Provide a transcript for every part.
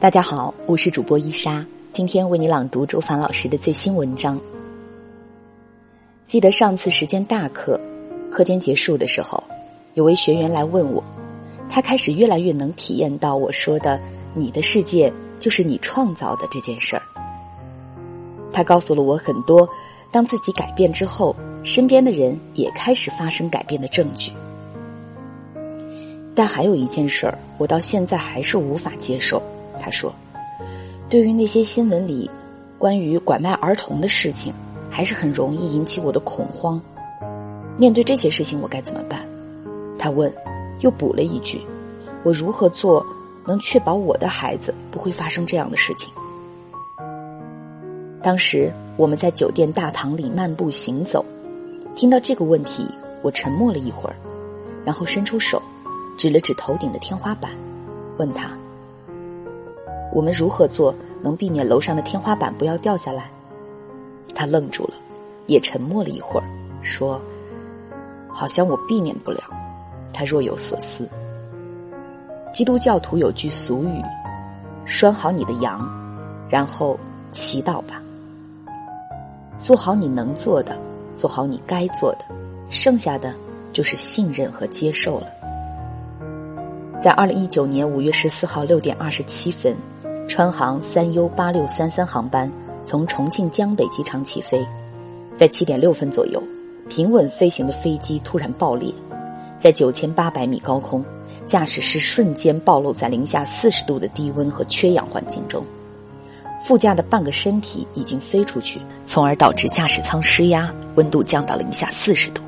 大家好，我是主播伊莎，今天为你朗读周凡老师的最新文章。记得上次时间大课，课间结束的时候，有位学员来问我，他开始越来越能体验到我说的“你的世界就是你创造的”这件事儿。他告诉了我很多，当自己改变之后，身边的人也开始发生改变的证据。但还有一件事儿，我到现在还是无法接受。他说：“对于那些新闻里关于拐卖儿童的事情，还是很容易引起我的恐慌。面对这些事情，我该怎么办？”他问，又补了一句：“我如何做能确保我的孩子不会发生这样的事情？”当时我们在酒店大堂里漫步行走，听到这个问题，我沉默了一会儿，然后伸出手，指了指头顶的天花板，问他。我们如何做能避免楼上的天花板不要掉下来？他愣住了，也沉默了一会儿，说：“好像我避免不了。”他若有所思。基督教徒有句俗语：“拴好你的羊，然后祈祷吧。”做好你能做的，做好你该做的，剩下的就是信任和接受了。在二零一九年五月十四号六点二十七分。川航三 U 八六三三航班从重庆江北机场起飞，在七点六分左右，平稳飞行的飞机突然爆裂，在九千八百米高空，驾驶室瞬间暴露在零下四十度的低温和缺氧环境中，副驾的半个身体已经飞出去，从而导致驾驶舱失压，温度降到零下四十度。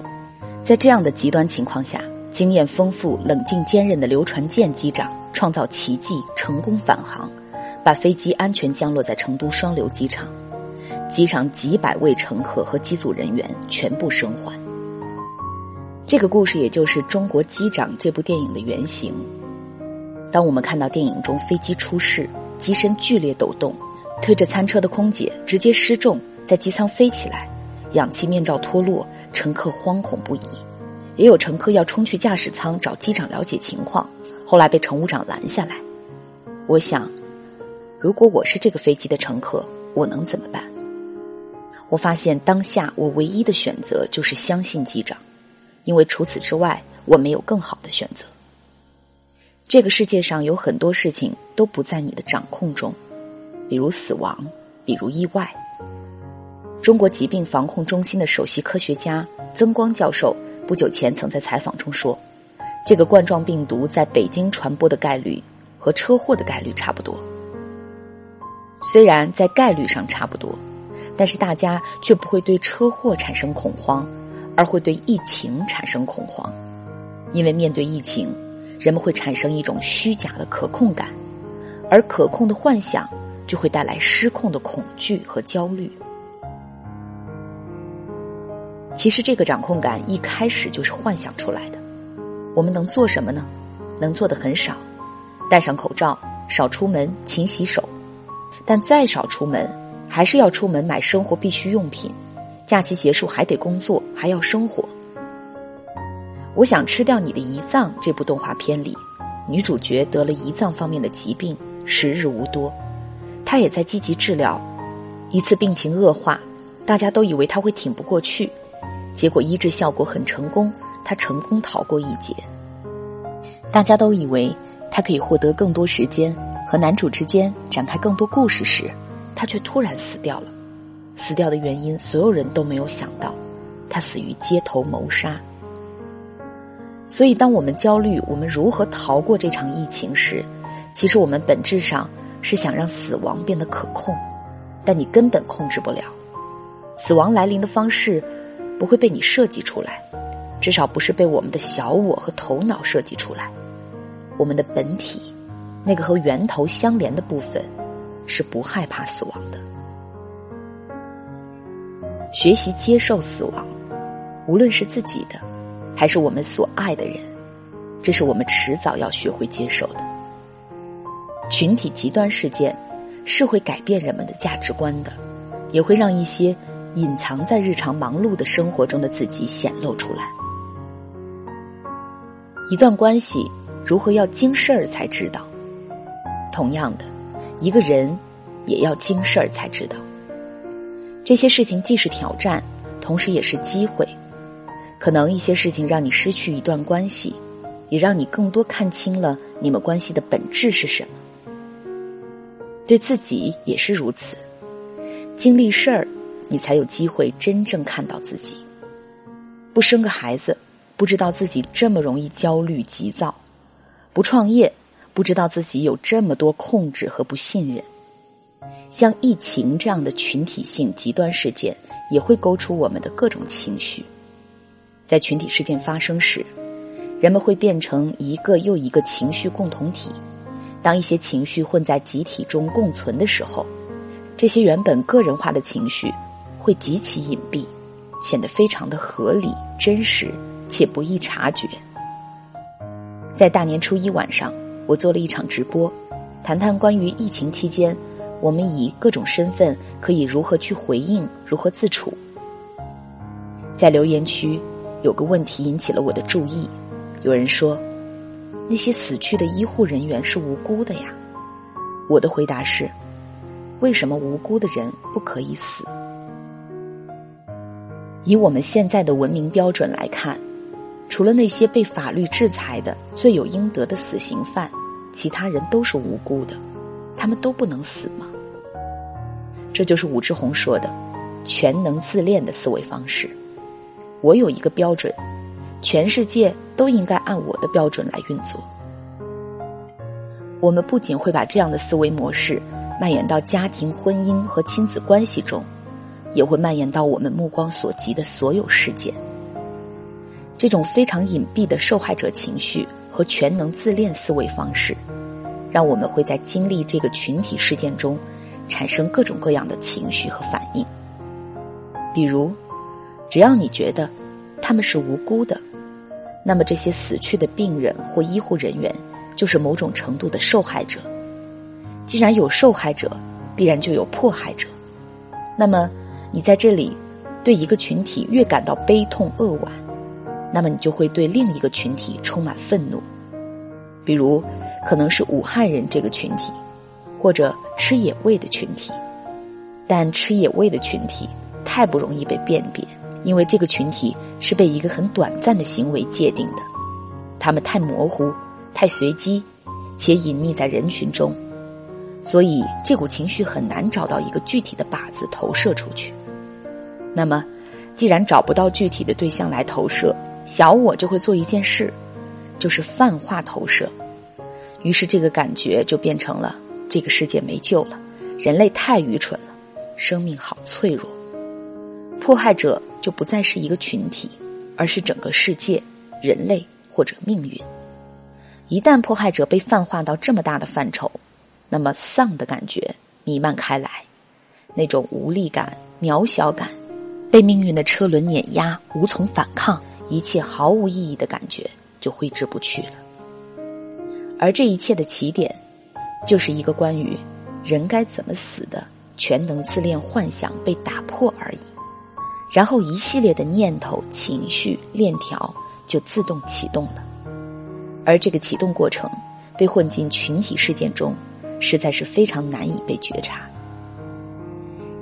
在这样的极端情况下，经验丰富、冷静坚韧的刘传健机长创造奇迹，成功返航。把飞机安全降落在成都双流机场，机场几百位乘客和机组人员全部生还。这个故事也就是《中国机长》这部电影的原型。当我们看到电影中飞机出事，机身剧烈抖动，推着餐车的空姐直接失重在机舱飞起来，氧气面罩脱落，乘客惶恐不已，也有乘客要冲去驾驶舱找机长了解情况，后来被乘务长拦下来。我想。如果我是这个飞机的乘客，我能怎么办？我发现当下我唯一的选择就是相信机长，因为除此之外我没有更好的选择。这个世界上有很多事情都不在你的掌控中，比如死亡，比如意外。中国疾病防控中心的首席科学家曾光教授不久前曾在采访中说：“这个冠状病毒在北京传播的概率和车祸的概率差不多。”虽然在概率上差不多，但是大家却不会对车祸产生恐慌，而会对疫情产生恐慌，因为面对疫情，人们会产生一种虚假的可控感，而可控的幻想就会带来失控的恐惧和焦虑。其实这个掌控感一开始就是幻想出来的。我们能做什么呢？能做的很少，戴上口罩，少出门，勤洗手。但再少出门，还是要出门买生活必需用品。假期结束还得工作，还要生活。我想吃掉你的胰脏。这部动画片里，女主角得了胰脏方面的疾病，时日无多。她也在积极治疗。一次病情恶化，大家都以为她会挺不过去，结果医治效果很成功，她成功逃过一劫。大家都以为她可以获得更多时间。和男主之间展开更多故事时，他却突然死掉了。死掉的原因，所有人都没有想到，他死于街头谋杀。所以，当我们焦虑我们如何逃过这场疫情时，其实我们本质上是想让死亡变得可控，但你根本控制不了。死亡来临的方式不会被你设计出来，至少不是被我们的小我和头脑设计出来。我们的本体。那个和源头相连的部分，是不害怕死亡的。学习接受死亡，无论是自己的，还是我们所爱的人，这是我们迟早要学会接受的。群体极端事件是会改变人们的价值观的，也会让一些隐藏在日常忙碌的生活中的自己显露出来。一段关系如何要经事儿才知道。同样的，一个人也要经事儿才知道。这些事情既是挑战，同时也是机会。可能一些事情让你失去一段关系，也让你更多看清了你们关系的本质是什么。对自己也是如此，经历事儿，你才有机会真正看到自己。不生个孩子，不知道自己这么容易焦虑急躁；不创业，不知道自己有这么多控制和不信任。像疫情这样的群体性极端事件，也会勾出我们的各种情绪。在群体事件发生时，人们会变成一个又一个情绪共同体。当一些情绪混在集体中共存的时候，这些原本个人化的情绪会极其隐蔽，显得非常的合理、真实且不易察觉。在大年初一晚上，我做了一场直播，谈谈关于疫情期间我们以各种身份可以如何去回应、如何自处。在留言区。有个问题引起了我的注意，有人说，那些死去的医护人员是无辜的呀。我的回答是，为什么无辜的人不可以死？以我们现在的文明标准来看，除了那些被法律制裁的罪有应得的死刑犯，其他人都是无辜的，他们都不能死吗？这就是武志红说的“全能自恋”的思维方式。我有一个标准，全世界都应该按我的标准来运作。我们不仅会把这样的思维模式蔓延到家庭、婚姻和亲子关系中，也会蔓延到我们目光所及的所有事件。这种非常隐蔽的受害者情绪和全能自恋思维方式，让我们会在经历这个群体事件中产生各种各样的情绪和反应，比如。只要你觉得他们是无辜的，那么这些死去的病人或医护人员就是某种程度的受害者。既然有受害者，必然就有迫害者。那么你在这里对一个群体越感到悲痛扼腕，那么你就会对另一个群体充满愤怒。比如可能是武汉人这个群体，或者吃野味的群体。但吃野味的群体太不容易被辨别。因为这个群体是被一个很短暂的行为界定的，他们太模糊、太随机，且隐匿在人群中，所以这股情绪很难找到一个具体的靶子投射出去。那么，既然找不到具体的对象来投射，小我就会做一件事，就是泛化投射。于是，这个感觉就变成了：这个世界没救了，人类太愚蠢了，生命好脆弱，迫害者。就不再是一个群体，而是整个世界、人类或者命运。一旦迫害者被泛化到这么大的范畴，那么丧的感觉弥漫开来，那种无力感、渺小感，被命运的车轮碾压、无从反抗、一切毫无意义的感觉就挥之不去了。而这一切的起点，就是一个关于人该怎么死的全能自恋幻想被打破而已。然后一系列的念头、情绪链条就自动启动了，而这个启动过程被混进群体事件中，实在是非常难以被觉察。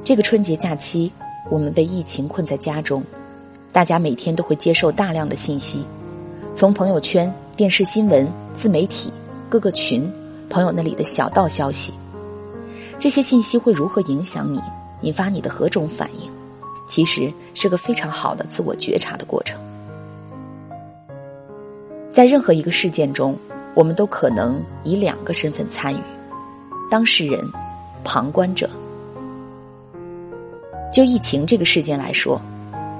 这个春节假期，我们被疫情困在家中，大家每天都会接受大量的信息，从朋友圈、电视新闻、自媒体、各个群、朋友那里的小道消息，这些信息会如何影响你，引发你的何种反应？其实是个非常好的自我觉察的过程。在任何一个事件中，我们都可能以两个身份参与：当事人、旁观者。就疫情这个事件来说，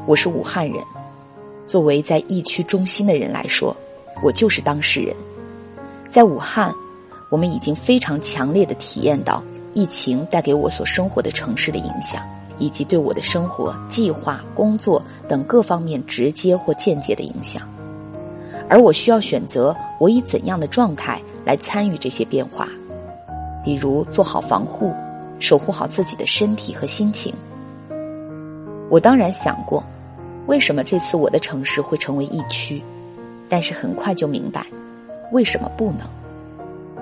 我是武汉人，作为在疫区中心的人来说，我就是当事人。在武汉，我们已经非常强烈的体验到疫情带给我所生活的城市的影响。以及对我的生活、计划、工作等各方面直接或间接的影响，而我需要选择我以怎样的状态来参与这些变化，比如做好防护，守护好自己的身体和心情。我当然想过，为什么这次我的城市会成为疫区，但是很快就明白，为什么不能？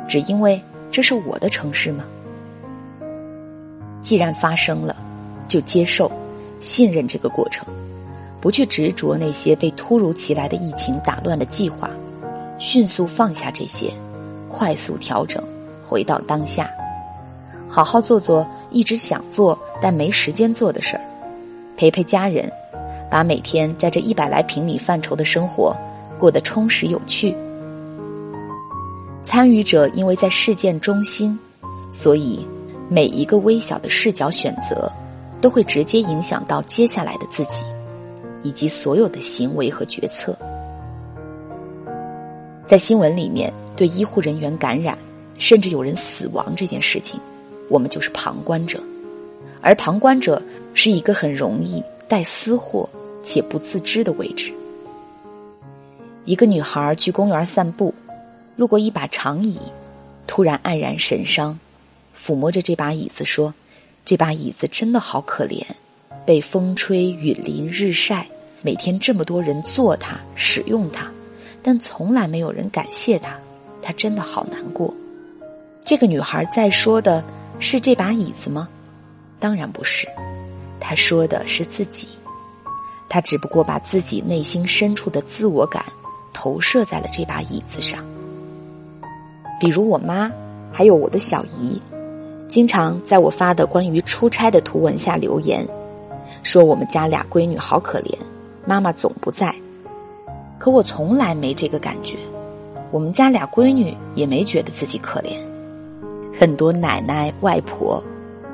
只因为这是我的城市吗？既然发生了，就接受、信任这个过程，不去执着那些被突如其来的疫情打乱的计划，迅速放下这些，快速调整，回到当下，好好做做一直想做但没时间做的事儿，陪陪家人，把每天在这一百来平米范畴的生活过得充实有趣。参与者因为在事件中心，所以每一个微小的视角选择，都会直接影响到接下来的自己，以及所有的行为和决策。在新闻里面，对医护人员感染，甚至有人死亡这件事情，我们就是旁观者，而旁观者是一个很容易带私货且不自知的位置。一个女孩去公园散步。路过一把长椅，突然黯然神伤，抚摸着这把椅子说：“这把椅子真的好可怜，被风吹雨淋日晒，每天这么多人坐它、使用它，但从来没有人感谢它，它真的好难过。”这个女孩在说的是这把椅子吗？当然不是，他说的是自己，他只不过把自己内心深处的自我感投射在了这把椅子上。比如我妈，还有我的小姨，经常在我发的关于出差的图文下留言，说我们家俩闺女好可怜，妈妈总不在。可我从来没这个感觉，我们家俩闺女也没觉得自己可怜。很多奶奶外婆，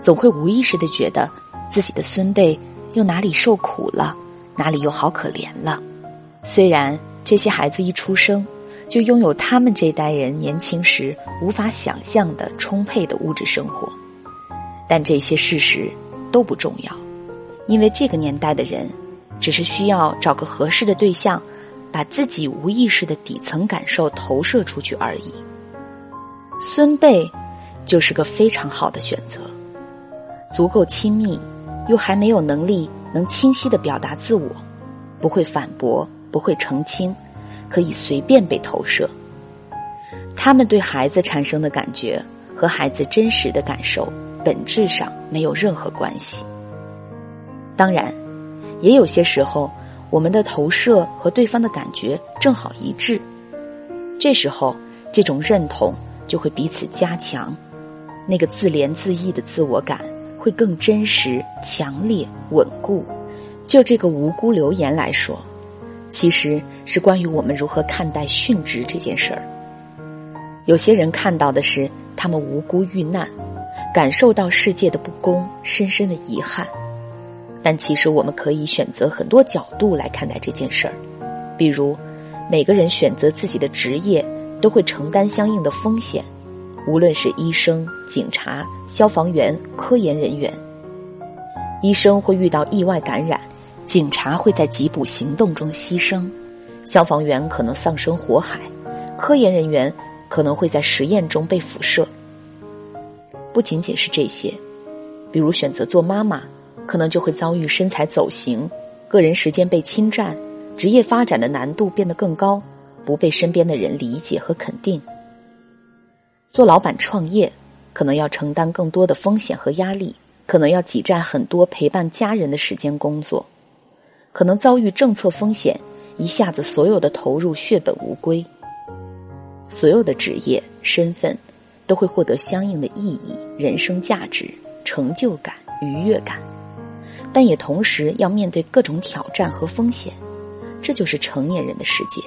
总会无意识的觉得自己的孙辈又哪里受苦了，哪里又好可怜了。虽然这些孩子一出生。就拥有他们这代人年轻时无法想象的充沛的物质生活，但这些事实都不重要，因为这个年代的人只是需要找个合适的对象，把自己无意识的底层感受投射出去而已。孙辈就是个非常好的选择，足够亲密，又还没有能力能清晰的表达自我，不会反驳，不会澄清。可以随便被投射，他们对孩子产生的感觉和孩子真实的感受本质上没有任何关系。当然，也有些时候，我们的投射和对方的感觉正好一致，这时候这种认同就会彼此加强，那个自怜自艾的自我感会更真实、强烈、稳固。就这个无辜留言来说。其实是关于我们如何看待殉职这件事儿。有些人看到的是他们无辜遇难，感受到世界的不公，深深的遗憾。但其实我们可以选择很多角度来看待这件事儿，比如每个人选择自己的职业都会承担相应的风险，无论是医生、警察、消防员、科研人员，医生会遇到意外感染。警察会在缉捕行动中牺牲，消防员可能丧生火海，科研人员可能会在实验中被辐射。不仅仅是这些，比如选择做妈妈，可能就会遭遇身材走形，个人时间被侵占，职业发展的难度变得更高，不被身边的人理解和肯定。做老板创业，可能要承担更多的风险和压力，可能要挤占很多陪伴家人的时间工作。可能遭遇政策风险，一下子所有的投入血本无归。所有的职业身份都会获得相应的意义、人生价值、成就感、愉悦感，但也同时要面对各种挑战和风险。这就是成年人的世界，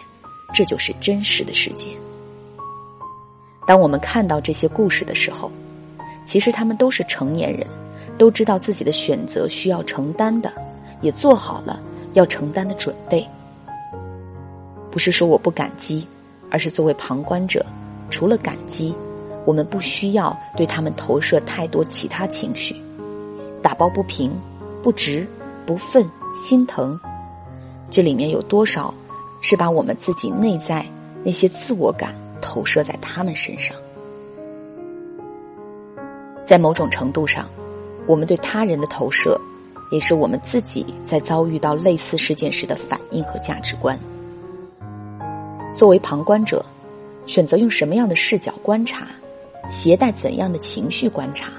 这就是真实的世界。当我们看到这些故事的时候，其实他们都是成年人，都知道自己的选择需要承担的，也做好了。要承担的准备，不是说我不感激，而是作为旁观者，除了感激，我们不需要对他们投射太多其他情绪，打抱不平、不值、不忿、心疼，这里面有多少是把我们自己内在那些自我感投射在他们身上？在某种程度上，我们对他人的投射。也是我们自己在遭遇到类似事件时的反应和价值观。作为旁观者，选择用什么样的视角观察，携带怎样的情绪观察，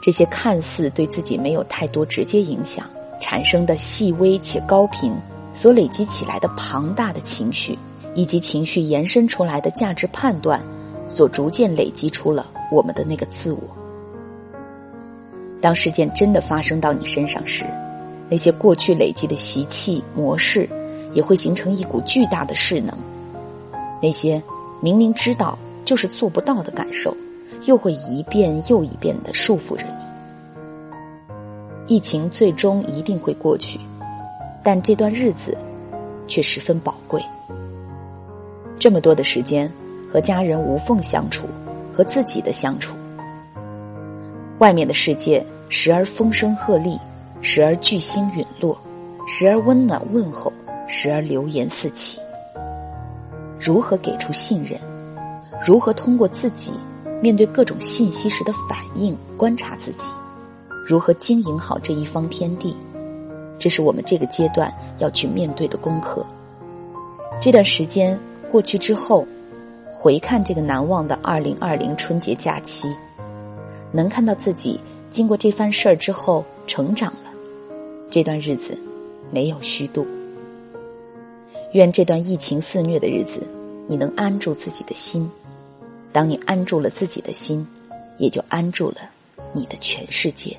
这些看似对自己没有太多直接影响，产生的细微且高频，所累积起来的庞大的情绪，以及情绪延伸出来的价值判断，所逐渐累积出了我们的那个自我。当事件真的发生到你身上时，那些过去累积的习气模式，也会形成一股巨大的势能。那些明明知道就是做不到的感受，又会一遍又一遍的束缚着你。疫情最终一定会过去，但这段日子却十分宝贵。这么多的时间和家人无缝相处，和自己的相处。外面的世界时而风声鹤唳，时而巨星陨落，时而温暖问候，时而流言四起。如何给出信任？如何通过自己面对各种信息时的反应观察自己？如何经营好这一方天地？这是我们这个阶段要去面对的功课。这段时间过去之后，回看这个难忘的二零二零春节假期。能看到自己经过这番事儿之后成长了，这段日子没有虚度。愿这段疫情肆虐的日子，你能安住自己的心。当你安住了自己的心，也就安住了你的全世界。